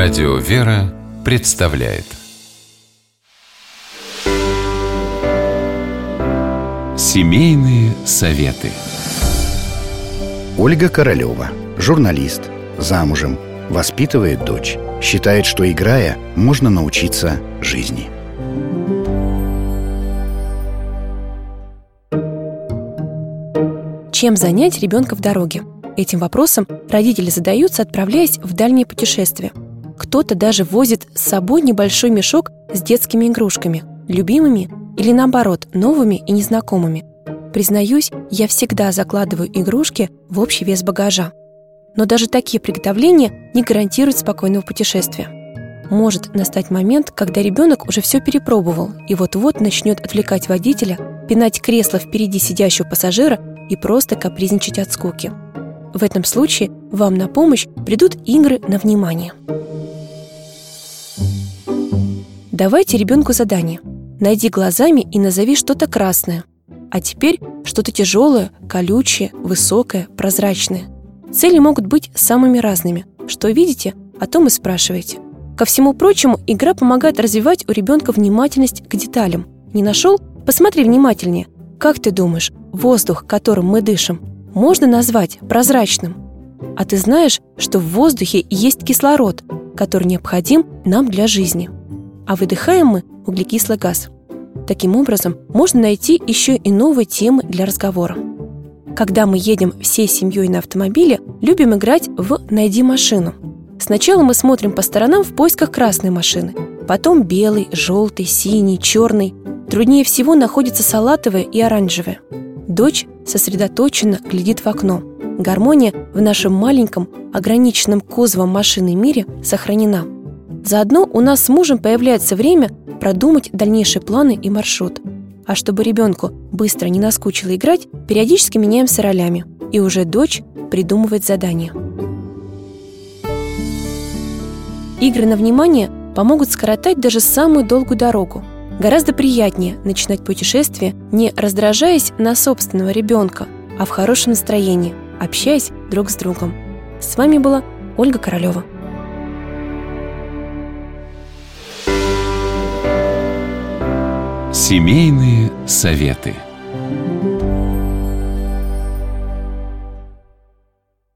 Радио «Вера» представляет Семейные советы Ольга Королева, журналист, замужем, воспитывает дочь. Считает, что играя, можно научиться жизни. Чем занять ребенка в дороге? Этим вопросом родители задаются, отправляясь в дальние путешествия. Кто-то даже возит с собой небольшой мешок с детскими игрушками, любимыми или наоборот, новыми и незнакомыми. Признаюсь, я всегда закладываю игрушки в общий вес багажа. Но даже такие приготовления не гарантируют спокойного путешествия. Может настать момент, когда ребенок уже все перепробовал и вот-вот начнет отвлекать водителя, пинать кресло впереди сидящего пассажира и просто капризничать от скуки. В этом случае вам на помощь придут игры на внимание. Давайте ребенку задание. Найди глазами и назови что-то красное. А теперь что-то тяжелое, колючее, высокое, прозрачное. Цели могут быть самыми разными. Что видите, о том и спрашивайте. Ко всему прочему, игра помогает развивать у ребенка внимательность к деталям. Не нашел? Посмотри внимательнее. Как ты думаешь, воздух, которым мы дышим, можно назвать прозрачным? А ты знаешь, что в воздухе есть кислород, который необходим нам для жизни. А выдыхаем мы углекислый газ. Таким образом, можно найти еще и новые темы для разговора. Когда мы едем всей семьей на автомобиле, любим играть в «Найди машину». Сначала мы смотрим по сторонам в поисках красной машины, потом белый, желтый, синий, черный. Труднее всего находятся салатовые и оранжевые. Дочь сосредоточенно глядит в окно. Гармония в нашем маленьком, ограниченном кузовом машины мире сохранена. Заодно у нас с мужем появляется время продумать дальнейшие планы и маршрут. А чтобы ребенку быстро не наскучило играть, периодически меняемся ролями, и уже дочь придумывает задания. Игры на внимание помогут скоротать даже самую долгую дорогу. Гораздо приятнее начинать путешествие, не раздражаясь на собственного ребенка, а в хорошем настроении, общаясь друг с другом. С вами была Ольга Королева. Семейные советы.